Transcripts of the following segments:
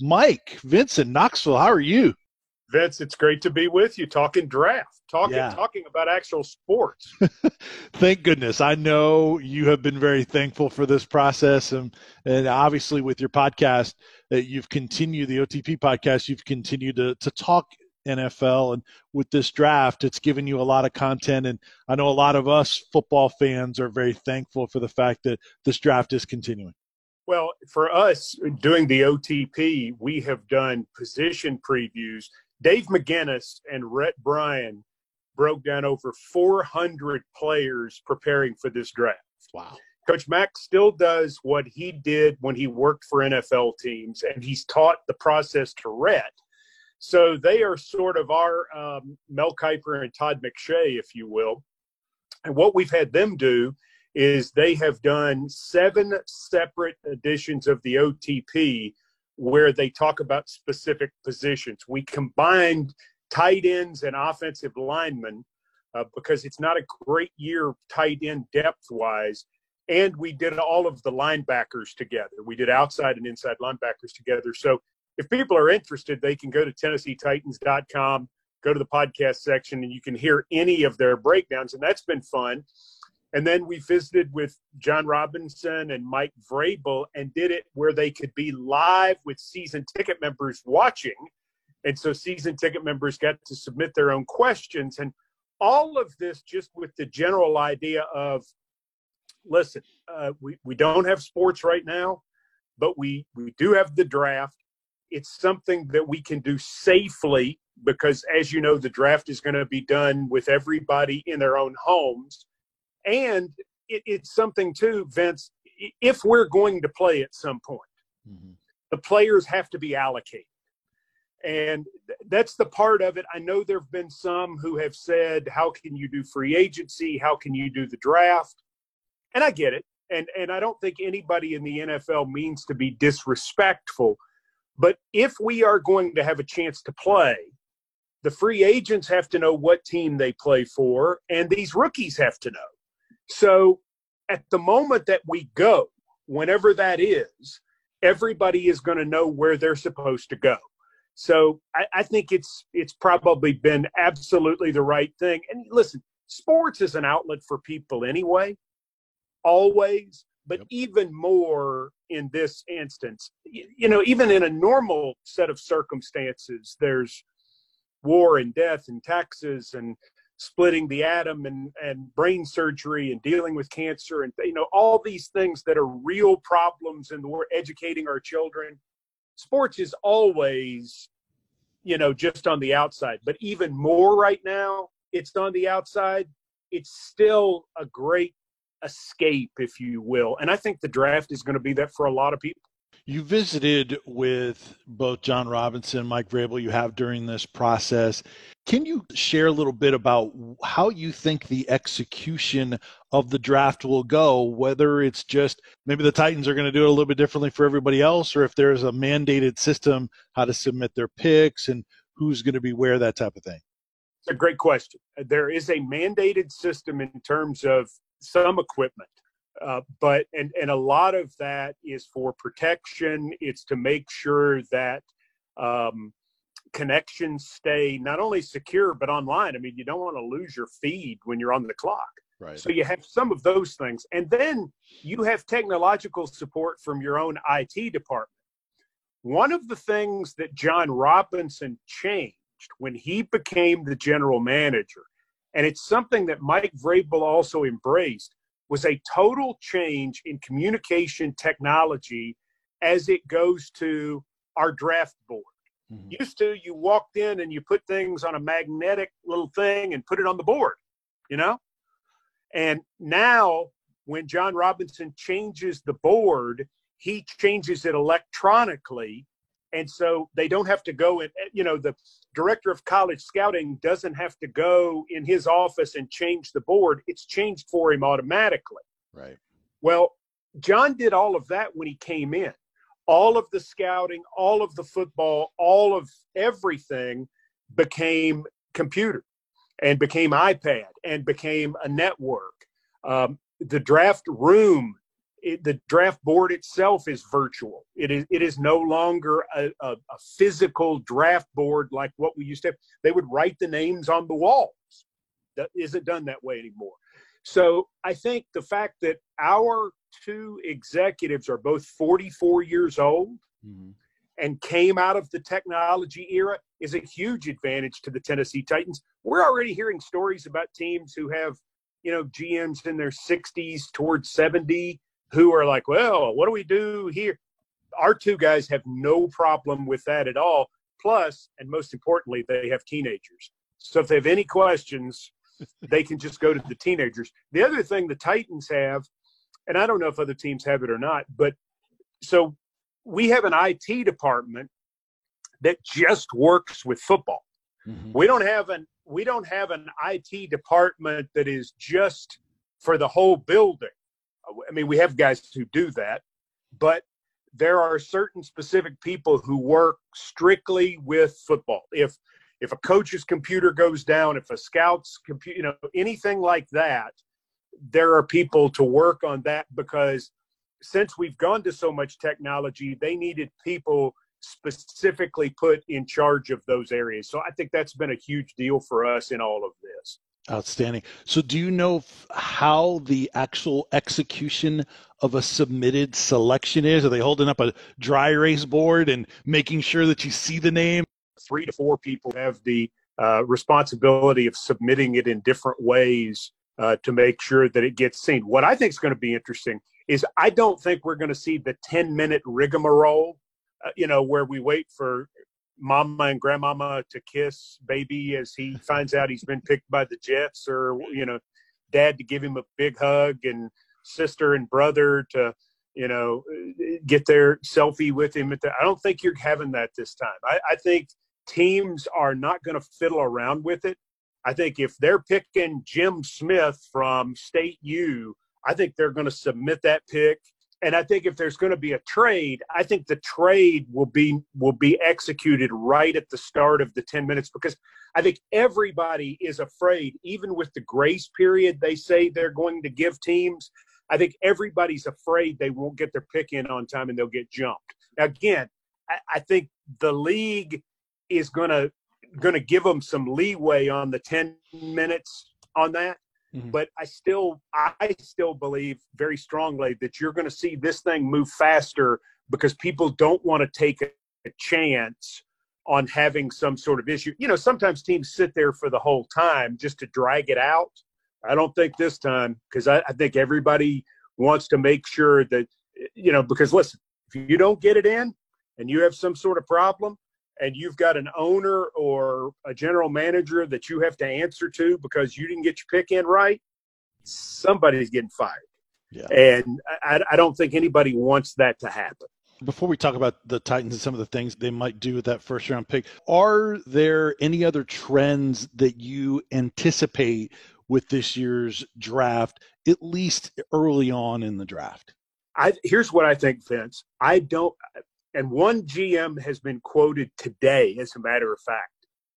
Mike, Vincent, Knoxville, how are you? Vince, it's great to be with you talking draft, talking yeah. talking about actual sports. Thank goodness. I know you have been very thankful for this process and and obviously with your podcast that you've continued the OTP podcast, you've continued to to talk NFL and with this draft it's given you a lot of content and I know a lot of us football fans are very thankful for the fact that this draft is continuing. Well, for us doing the OTP, we have done position previews Dave McGinnis and Rhett Bryan broke down over 400 players preparing for this draft. Wow. Coach Mack still does what he did when he worked for NFL teams, and he's taught the process to Rhett. So they are sort of our um, Mel Kiper and Todd McShay, if you will. And what we've had them do is they have done seven separate editions of the OTP where they talk about specific positions. We combined tight ends and offensive linemen uh, because it's not a great year tight end depth wise. And we did all of the linebackers together. We did outside and inside linebackers together. So if people are interested, they can go to TennesseeTitans.com, go to the podcast section, and you can hear any of their breakdowns. And that's been fun. And then we visited with John Robinson and Mike Vrabel and did it where they could be live with season ticket members watching. And so season ticket members got to submit their own questions. And all of this just with the general idea of listen, uh, we, we don't have sports right now, but we, we do have the draft. It's something that we can do safely because, as you know, the draft is going to be done with everybody in their own homes and it, it's something too, Vince. If we're going to play at some point, mm-hmm. the players have to be allocated, and that's the part of it. I know there have been some who have said, "How can you do free agency? How can you do the draft?" And I get it, and and I don't think anybody in the NFL means to be disrespectful, but if we are going to have a chance to play, the free agents have to know what team they play for, and these rookies have to know. So at the moment that we go, whenever that is, everybody is going to know where they're supposed to go. So I, I, think it's it's probably been absolutely the right thing. And listen, sports is an outlet for people anyway, always, but yep. even more in this instance. You, you know, even in a normal set of circumstances, there's war and death and taxes and splitting the atom and, and brain surgery and dealing with cancer and you know all these things that are real problems and we're educating our children. Sports is always you know just on the outside but even more right now it's on the outside. It's still a great escape if you will. And i think the draft is going to be that for a lot of people you visited with both John Robinson and Mike Vrabel you have during this process. Can you share a little bit about how you think the execution of the draft will go? Whether it's just maybe the Titans are going to do it a little bit differently for everybody else, or if there's a mandated system, how to submit their picks and who's going to be where, that type of thing? It's a great question. There is a mandated system in terms of some equipment. Uh, but and and a lot of that is for protection. It's to make sure that um, connections stay not only secure but online. I mean, you don't want to lose your feed when you're on the clock. Right. So you have some of those things, and then you have technological support from your own IT department. One of the things that John Robinson changed when he became the general manager, and it's something that Mike Vrabel also embraced, was a total change in communication technology as it goes to our draft board. Mm-hmm. Used to, you walked in and you put things on a magnetic little thing and put it on the board, you know? And now, when John Robinson changes the board, he changes it electronically. And so they don't have to go and, you know, the director of college scouting doesn't have to go in his office and change the board. It's changed for him automatically. Right. Well, john did all of that when he came in all of the scouting, all of the football, all of everything became computer and became iPad and became a network. Um, the draft room it, the draft board itself is virtual. It is it is no longer a, a, a, physical draft board like what we used to have. They would write the names on the walls. That isn't done that way anymore. So I think the fact that our two executives are both 44 years old mm-hmm. and came out of the technology era is a huge advantage to the Tennessee Titans. We're already hearing stories about teams who have, you know, GMs in their 60s towards 70 who are like, well, what do we do here? Our two guys have no problem with that at all. Plus, and most importantly, they have teenagers. So if they have any questions, they can just go to the teenagers. The other thing the Titans have, and I don't know if other teams have it or not, but so we have an IT department that just works with football. Mm-hmm. We don't have an we don't have an IT department that is just for the whole building. I mean, we have guys who do that, but there are certain specific people who work strictly with football. If if a coach's computer goes down, if a scout's computer, you know, anything like that, there are people to work on that because since we've gone to so much technology, they needed people specifically put in charge of those areas. So I think that's been a huge deal for us in all of this. Outstanding. So, do you know how the actual execution of a submitted selection is? Are they holding up a dry erase board and making sure that you see the name? Three to four people have the uh, responsibility of submitting it in different ways uh, to make sure that it gets seen. What I think is going to be interesting is I don't think we're going to see the 10 minute rigmarole, uh, you know, where we wait for mama and grandmama to kiss baby as he finds out he's been picked by the Jets, or you know, dad to give him a big hug, and sister and brother to you know get their selfie with him. At the, I don't think you're having that this time. I, I think teams are not going to fiddle around with it. I think if they're picking Jim Smith from State U, I think they're going to submit that pick and I think if there's going to be a trade, I think the trade will be will be executed right at the start of the 10 minutes because I think everybody is afraid even with the grace period they say they're going to give teams, I think everybody's afraid they won't get their pick in on time and they'll get jumped. Again, I, I think the league is going to going to give them some leeway on the 10 minutes on that Mm-hmm. But I still, I still believe very strongly that you're going to see this thing move faster because people don't want to take a, chance on having some sort of issue. You know, sometimes teams sit there for the whole time just to drag it out. I don't think this time because I, I think everybody wants to make sure that you know because listen, if you don't get it in and you have some sort of problem, and you've got an owner or a general manager that you have to answer to because you didn't get your pick in right, somebody's getting fired. Yeah. And I, I don't think anybody wants that to happen. Before we talk about the Titans and some of the things they might do with that first round pick, are there any other trends that you anticipate with this year's draft, at least early on in the draft? I, here's what I think, Vince. I don't. And one GM has been quoted today, as a matter of fact,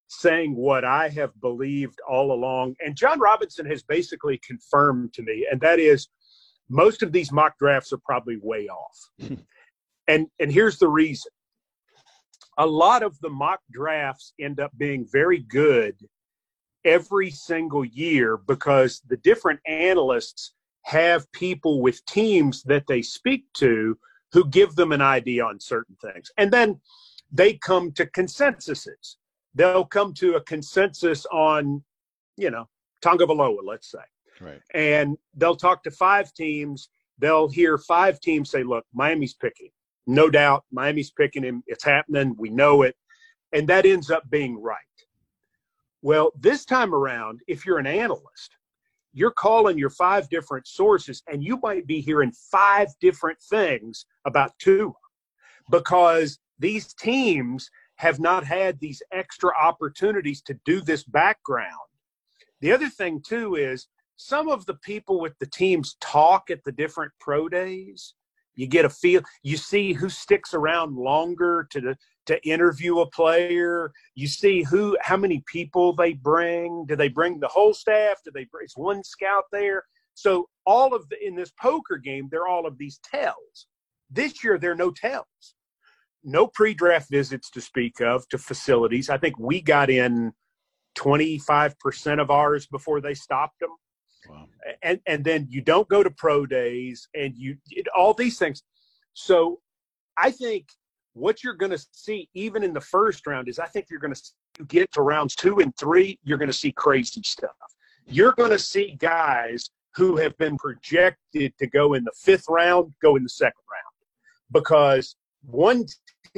saying what I have believed all along. And John Robinson has basically confirmed to me, and that is most of these mock drafts are probably way off. and and here's the reason. A lot of the mock drafts end up being very good every single year because the different analysts have people with teams that they speak to who give them an idea on certain things. And then they come to consensuses. They'll come to a consensus on, you know, Tagovailoa, let's say. Right. And they'll talk to five teams. They'll hear five teams say, look, Miami's picking. No doubt, Miami's picking him. It's happening. We know it. And that ends up being right. Well, this time around, if you're an analyst, you're calling your five different sources and you might be hearing five different things about Tua because these teams have not had these extra opportunities to do this background. The other thing, too, is some of the people with the teams talk at the different pro days. You get a feel, you see who sticks around longer to the, to interview a player. You see who, how many people they bring. Do they bring the whole staff? Do they bring one scout there? So all of the in this poker game, they're all of these tells. This year, there are no tells. No pre-draft visits to speak of to facilities. I think we got in 25% of ours before they stopped them. Wow. And and then you don't go to pro days and you it, all these things. So I think what you're going to see even in the first round is I think you're going to get to rounds 2 and 3, you're going to see crazy stuff. You're going to see guys who have been projected to go in the 5th round go in the second round because one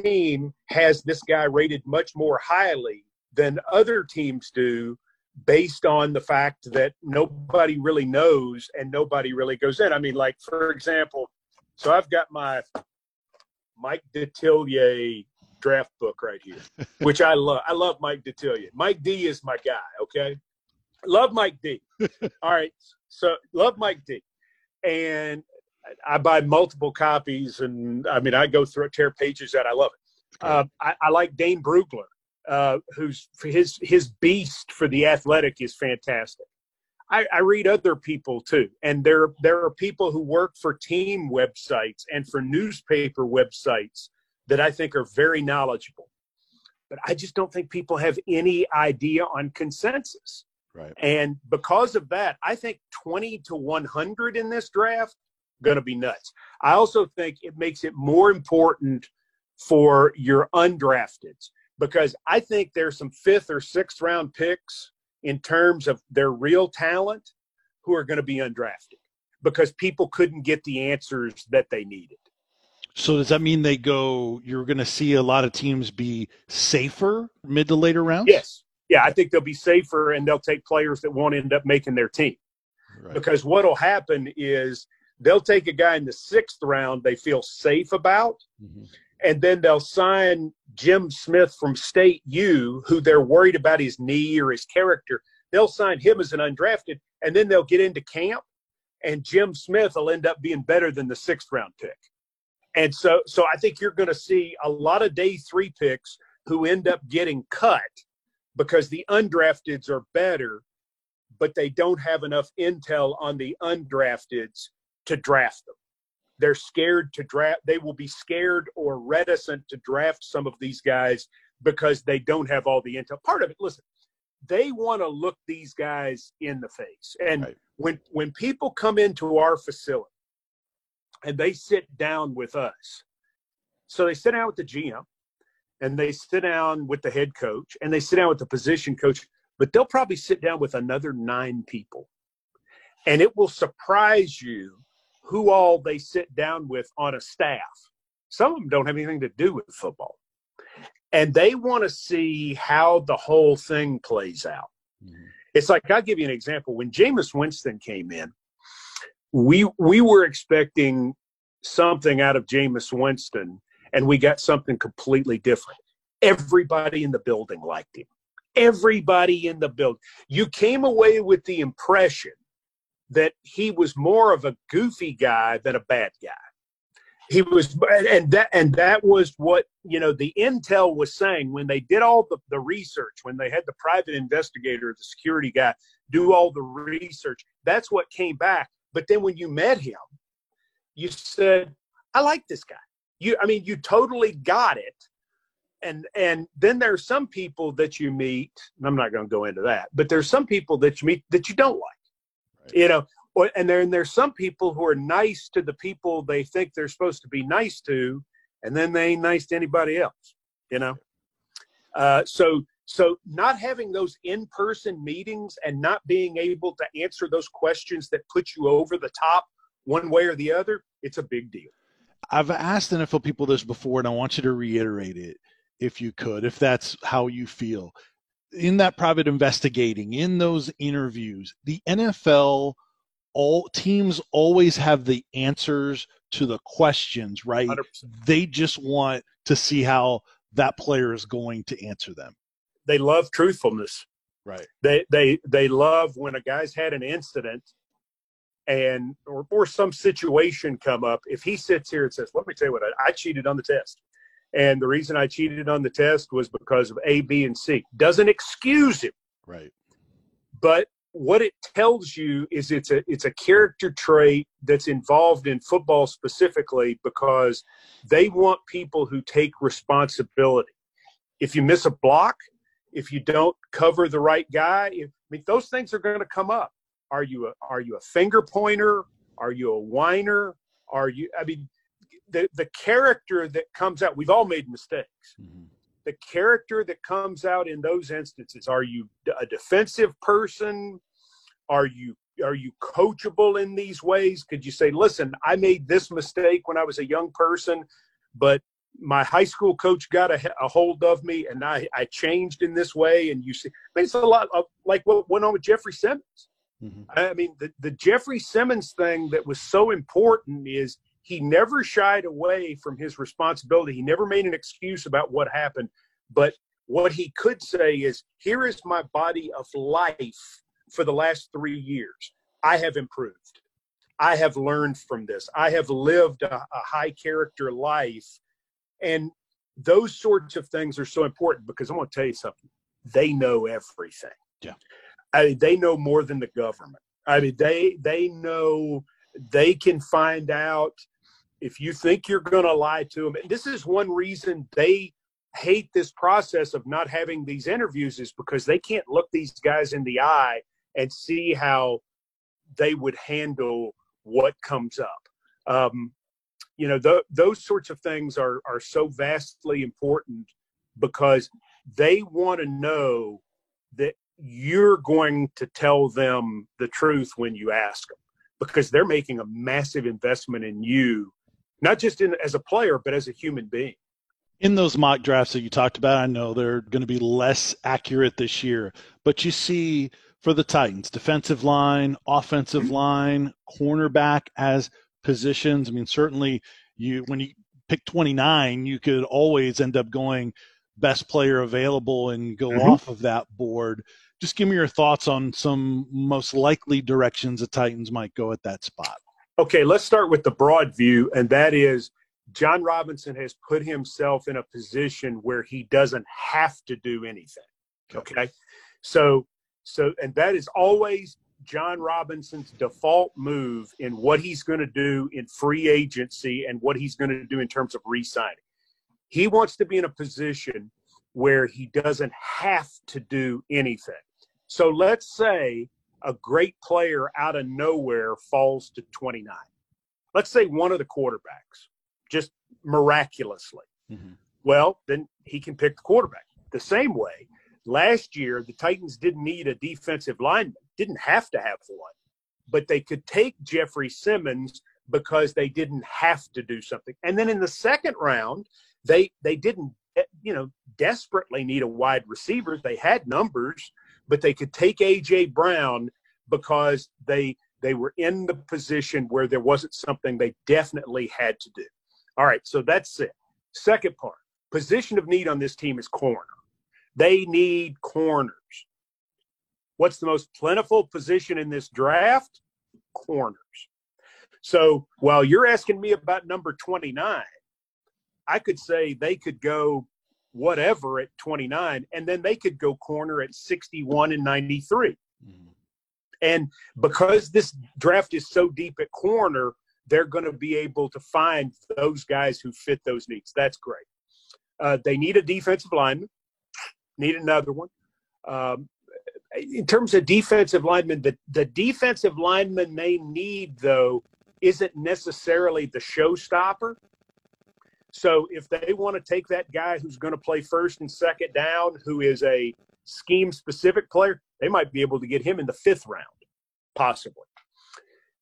team has this guy rated much more highly than other teams do based on the fact that nobody really knows and nobody really goes in. I mean, like, for example, so I've got my Mike Detillier draft book right here, which I love. I love Mike Detillier. Mike D is my guy, okay? Love Mike D. All right. So love Mike D. And I buy multiple copies, and I mean, I go through tear pages that I love it. Uh, I, I, like Dane Brugler uh, who's his his beast for the athletic is fantastic. I, I, read other people too, and there there are people who work for team websites and for newspaper websites that I think are very knowledgeable. But I just don't think people have any idea on consensus. Right. And because of that, I think 20 to 100 in this draft going to be nuts. I also think it makes it more important for your undrafteds because I think there's some fifth or sixth round picks in terms of their real talent who are going to be undrafted because people couldn't get the answers that they needed. So does that mean they go? You're going to see a lot of teams be safer mid to later rounds. Yes, yeah, I think they'll be safer and they'll take players that won't end up making their team. Right. Because what'll happen is they'll take a guy in the sixth round they feel safe about, mm-hmm and then they'll sign Jim Smith from State U, who they're worried about his knee or his character. They'll sign him as an undrafted, and then they'll get into camp, and Jim Smith will end up being better than the sixth round pick. And so, so I think you're going to see a lot of day three picks who end up getting cut because the undrafteds are better, but they don't have enough intel on the undrafteds to draft them they're scared to draft they will be scared or reticent to draft some of these guys because they don't have all the intel. Part of it listen they want to look these guys in the face. And right. when when people come into our facility and they sit down with us so they sit down with the gm and they sit down with the head coach and they sit down with the position coach but they'll probably sit down with another nine people. And it will surprise you who all they sit down with on a staff. Some of them don't have anything to do with football. And they want to see how the whole thing plays out. Mm-hmm. It's like I'll give you an example. When Jameis Winston came in, we we were expecting something out of Jameis Winston, and we got something completely different. Everybody in the building liked him. Everybody in the building. You came away with the impression that he was more of a goofy guy than a bad guy. He was, and that and that was what you know. The intel was saying when they did all the, the research, when they had the private investigator, the security guy, do all the research. That's what came back. But then when you met him, you said, "I like this guy." You, I mean, you totally got it and and then there's some people that you meet i'm not going to go into that but there's some people that you meet that you don't like Right. You know, and then there's some people who are nice to the people they think they're supposed to be nice to, and then they ain't nice to anybody else. You know, uh, so so not having those in-person meetings and not being able to answer those questions that put you over the top one way or the other, it's a big deal. I've asked NFL people this before, and I want you to reiterate it if you could, if that's how you feel in that private investigating, in those interviews, the NFL all teams always have the answers to the questions, right? 100%. They just want to see how that player is going to answer them. They love truthfulness. Right. They they they love when a guy's had an incident and or, or some situation come up. If he sits here and says, "Let me tell you what, I, I cheated on the test," And the reason I cheated on the test was because of A, B, and C. Doesn't excuse him. Right. But what it tells you is it's a it's a character trait that's involved in football specifically because they want people who take responsibility. If you miss a block, if you don't cover the right guy, if, I mean those things are going to come up. Are you a are you a finger pointer? Are you a whiner? Are you I mean the the character that comes out, we've all made mistakes. Mm-hmm the character that comes out in those instances are you a defensive person are you are you coachable in these ways could you say listen i made this mistake when i was a young person but my high school coach got a, a hold of me and I, I changed in this way and you see I mean, it's a lot of like what went on with jeffery simmons mm-hmm. i mean the, the jeffery simmons thing that was so important is he never shied away from his responsibility. He never made an excuse about what happened. But what he could say is, here is my body of life for the last three years. I have improved. I have learned from this. I have lived a, a high character life. And those sorts of things are so important because I'm going to tell you something. They know everything. Yeah. I mean, they know more than the government. I mean, they they know they can find out if you think you're going to lie to them, and this is one reason they hate this process of not having these interviews is because they can't look these guys in the eye and see how they would handle what comes up. Um, you know, th- those sorts of things are are so vastly important because they want to know that you're going to tell them the truth when you ask them because they're making a massive investment in you not just in as a player, but as a human being. In those mock drafts that you talked about, I know they're going to be less accurate this year, but you see for the Titans, defensive line, offensive mm-hmm. line, cornerback as positions. I mean, certainly you when you pick 29, you could always end up going best player available and go mm-hmm. off of that board. Just give me your thoughts on some most likely directions the Titans might go at that spot. Okay, let's start with the broad view, and that is John Robinson has put himself in a position where he doesn't have to do anything. Okay. So, so, and that is always John Robinson's default move in what he's going to do in free agency and what he's going to do in terms of re signing. He wants to be in a position where he doesn't have to do anything. So let's say a great player out of nowhere falls to 29. Let's say one of the quarterbacks, just miraculously. Mm-hmm. Well, then he can pick the quarterback. The same way, last year, the Titans didn't need a defensive lineman, didn't have to have one, but they could take Jeffery Simmons because they didn't have to do something. And then in the second round, they they didn't you know desperately need a wide receiver. They had numbers, but they could take AJ Brown because they they were in the position where there wasn't something they definitely had to do. All right, so that's it. Second part, position of need on this team is corner. They need corners. What's the most plentiful position in this draft? Corners. So while you're asking me about number 29, I could say they could go whatever at 29, and then they could go corner at 61 and 93. Mm-hmm. And because this draft is so deep at corner, they're going to be able to find those guys who fit those needs. That's great. Uh, they need a defensive lineman, need another one. Um, in terms of defensive linemen, the, the defensive lineman they need, though, isn't necessarily the showstopper. So if they want to take that guy who's going to play first and second down, who is a scheme specific player, they might be able to get him in the fifth round, possibly.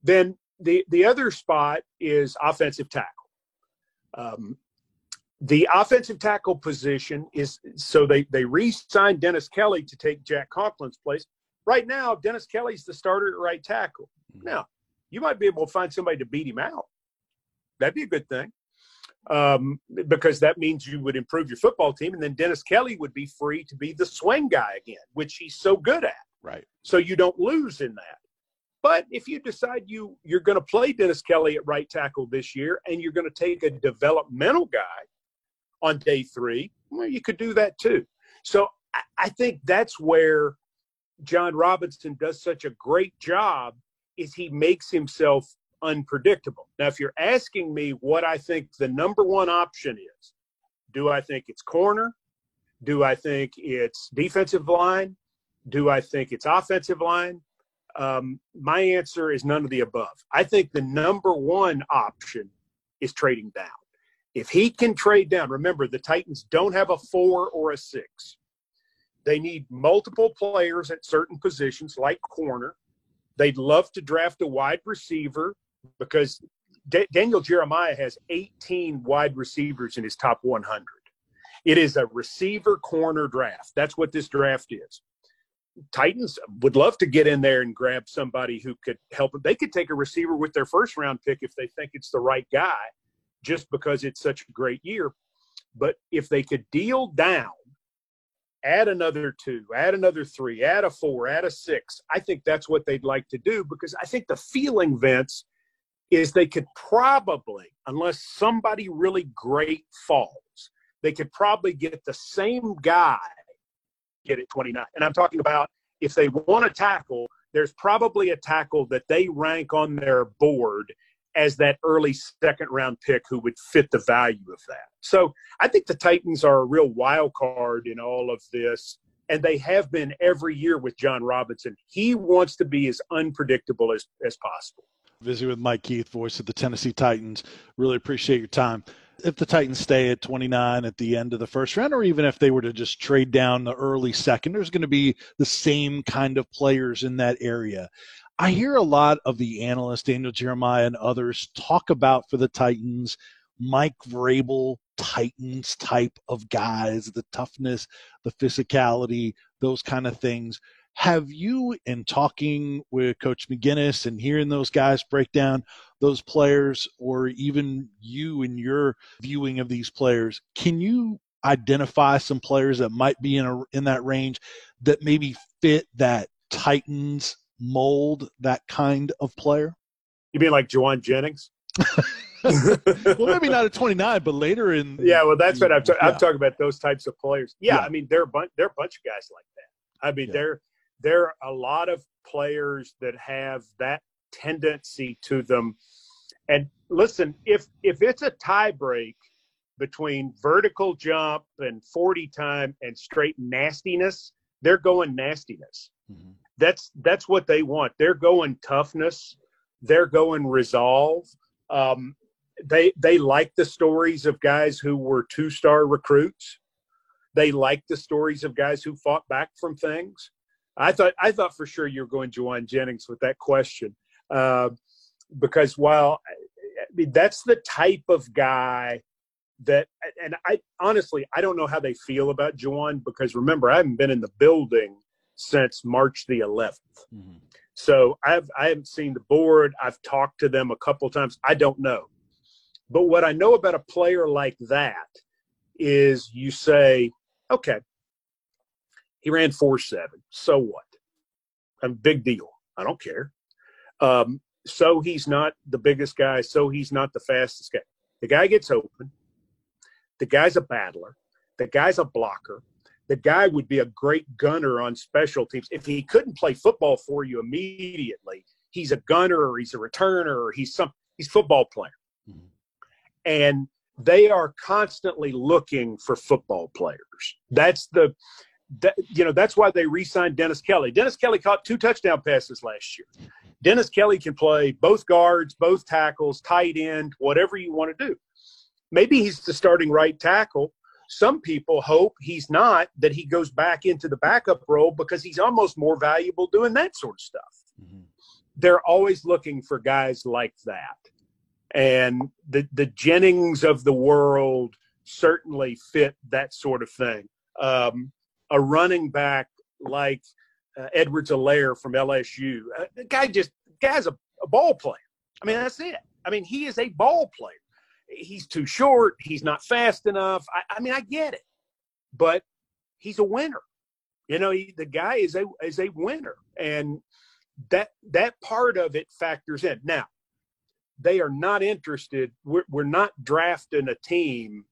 Then the the other spot is offensive tackle. Um, the offensive tackle position is so they they re-signed Dennis Kelly to take Jack Conklin's place. Right now, Dennis Kelly's the starter at right tackle. Mm-hmm. Now, you might be able to find somebody to beat him out. That'd be a good thing um, because that means you would improve your football team, and then Dennis Kelly would be free to be the swing guy again, which he's so good at. Right. So you don't lose in that. But if you decide you you're going to play Dennis Kelly at right tackle this year, and you're going to take a developmental guy on day three, well, you could do that too. So I, I think that's where John Robinson does such a great job is he makes himself unpredictable. Now, if you're asking me what I think the number one option is, do I think it's corner? Do I think it's defensive line? Do I think it's offensive line? Um, my answer is none of the above. I think the number one option is trading down. If he can trade down, remember the Titans don't have a four or a six. They need multiple players at certain positions, like corner. They'd love to draft a wide receiver because D- Daniel Jeremiah has 18 wide receivers in his top 100. It is a receiver corner draft. That's what this draft is. Titans would love to get in there and grab somebody who could help them. They could take a receiver with their first round pick if they think it's the right guy, just because it's such a great year. But if they could deal down, add another two, add another three, add a four, add a six, I think that's what they'd like to do because I think the feeling, Vince, is they could probably, unless somebody really great falls, they could probably get the same guy get at 29. And I'm talking about if they want a tackle, there's probably a tackle that they rank on their board as that early second round pick who would fit the value of that. So I think the Titans are a real wild card in all of this. And they have been every year with John Robinson. He wants to be as unpredictable as, as possible. Visiting with Mike Keith, voice of the Tennessee Titans. Really appreciate your time if the Titans stay at 29 at the end of the first round, or even if they were to just trade down the early second, there's going to be the same kind of players in that area. I hear a lot of the analysts, Daniel Jeremiah and others, talk about for the Titans, Mike Vrabel Titans type of guys, the toughness, the physicality, those kind of things. Have you, in talking with Coach McGinnis and hearing those guys break down those players, or even you in your viewing of these players, can you identify some players that might be in a, in that range that maybe fit that Titans mold, that kind of player? You mean like Jauan Jennings? well, maybe not at 29, but later in. Yeah, well, that's what I'm, ta- yeah. I'm talking about. Those types of players. Yeah, yeah. I mean, they're a bunch. They're a bunch of guys like that. I mean, yeah. they're there are a lot of players that have that tendency to them. And listen, if if it's a tie break between vertical jump and 40 time and straight nastiness, they're going nastiness. Mm-hmm. That's that's what they want. They're going toughness. They're going resolve. Um, they they like the stories of guys who were two star recruits. They like the stories of guys who fought back from things. I thought I thought for sure you were going Jauan Jennings with that question, uh, because while I mean, that's the type of guy that, and I honestly I don't know how they feel about Jauan because remember I haven't been in the building since March the 11th. Mm-hmm. So I've I haven't seen the board. I've talked to them a couple times. I don't know. But what I know about a player like that is you say, okay, he ran four seven. So what? A big deal. I don't care. Um, so he's not the biggest guy. So he's not the fastest guy. The guy gets open. The guy's a battler. The guy's a blocker. The guy would be a great gunner on special teams. If he couldn't play football for you immediately, he's a gunner or he's a returner or he's some he's football player. Mm-hmm. And they are constantly looking for football players. That's the that, you know that's why they re-signed Dennis Kelly. Dennis Kelly caught two touchdown passes last year. Dennis Kelly can play both guards, both tackles, tight end, whatever you want to do. Maybe he's the starting right tackle. Some people hope he's not, that he goes back into the backup role because he's almost more valuable doing that sort of stuff. Mm-hmm. They're always looking for guys like that. And the, the Jennings of the world certainly fit that sort of thing. Um, a running back like uh, Edwards-Helaire from LSU. Uh, the guy just guy's a, a ball player. I mean, that's it. I mean, he is a ball player. He's too short. He's not fast enough. I, I mean, I get it, but he's a winner. You know, he, the guy is a is a winner, and that that part of it factors in. Now, they are not interested. We're, we're not drafting a team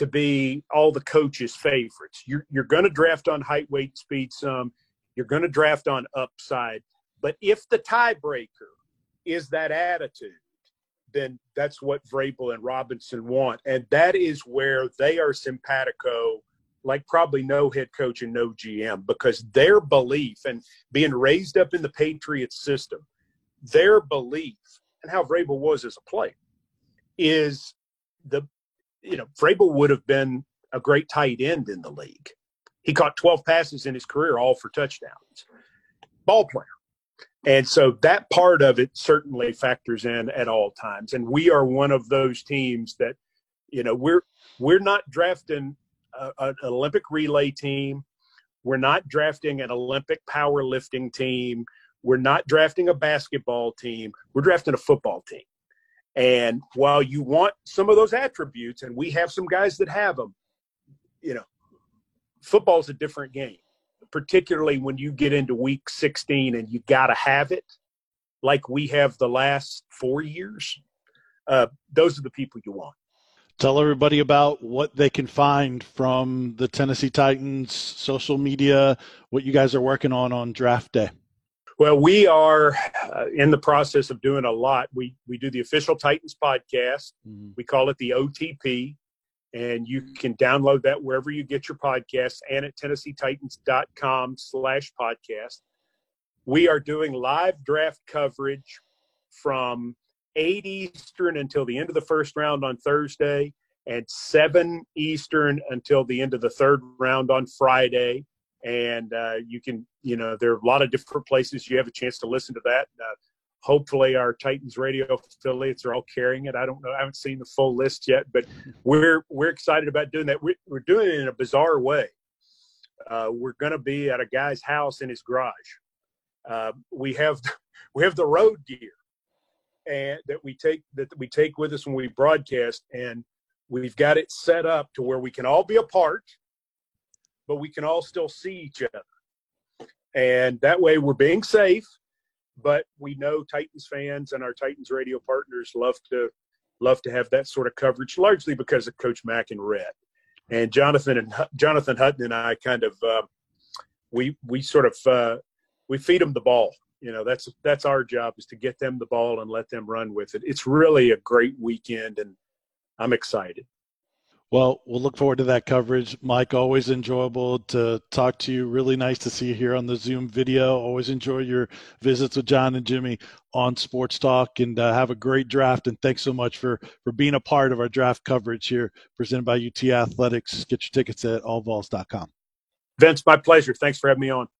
to be all the coaches' favorites. You're, you're going to draft on height, weight, speed some. You're going to draft on upside. But if the tiebreaker is that attitude, then that's what Vrabel and Robinson want. And that is where they are simpatico, like probably no head coach and no GM, because their belief and being raised up in the Patriots system, their belief and how Vrabel was as a player is the, you know, Vrabel would have been a great tight end in the league. He caught 12 passes in his career, all for touchdowns. Ball player. And so that part of it certainly factors in at all times. And we are one of those teams that, you know, we're we're not drafting a, an Olympic relay team. We're not drafting an Olympic powerlifting team. We're not drafting a basketball team. We're drafting a football team. And while you want some of those attributes, and we have some guys that have them, you know, football's a different game particularly when you get into week 16 and you got to have it like we have the last four years. Uh, those are the people you want. Tell everybody about what they can find from the Tennessee Titans social media, what you guys are working on on draft day. Well, we are uh, in the process of doing a lot. We we do the official Titans podcast. Mm-hmm. We call it the OTP, and you can download that wherever you get your podcasts and at tennesseetitans.com slash podcast we are doing live draft coverage from 8 eastern until the end of the first round on thursday and 7 eastern until the end of the third round on friday and uh, you can you know there are a lot of different places you have a chance to listen to that uh, hopefully our Titans radio affiliates are all carrying it. I don't know. I haven't seen the full list yet, but we're we're excited about doing that. We're, we're doing it in a bizarre way. Uh, we're going to be at a guy's house in his garage. Uh, we have we have the road gear and that we take that we take with us when we broadcast, and we've got it set up to where we can all be apart, but we can all still see each other, and that way we're being safe but we know Titans fans and our Titans radio partners love to love to have that sort of coverage, largely because of Coach Mack and Rhett, and Jonathan and Jonathan Hutton and I kind of uh, we we sort of uh, we feed them the ball. You know, that's that's our job is to get them the ball and let them run with it. It's really a great weekend, and I'm excited. Well, we'll look forward to that coverage. Mike, always enjoyable to talk to you. Really nice to see you here on the Zoom video. Always enjoy your visits with John and Jimmy on Sports Talk and uh, have a great draft. And thanks so much for, for being a part of our draft coverage here presented by UT Athletics. Get your tickets at allvols.com. Vince, my pleasure. Thanks for having me on.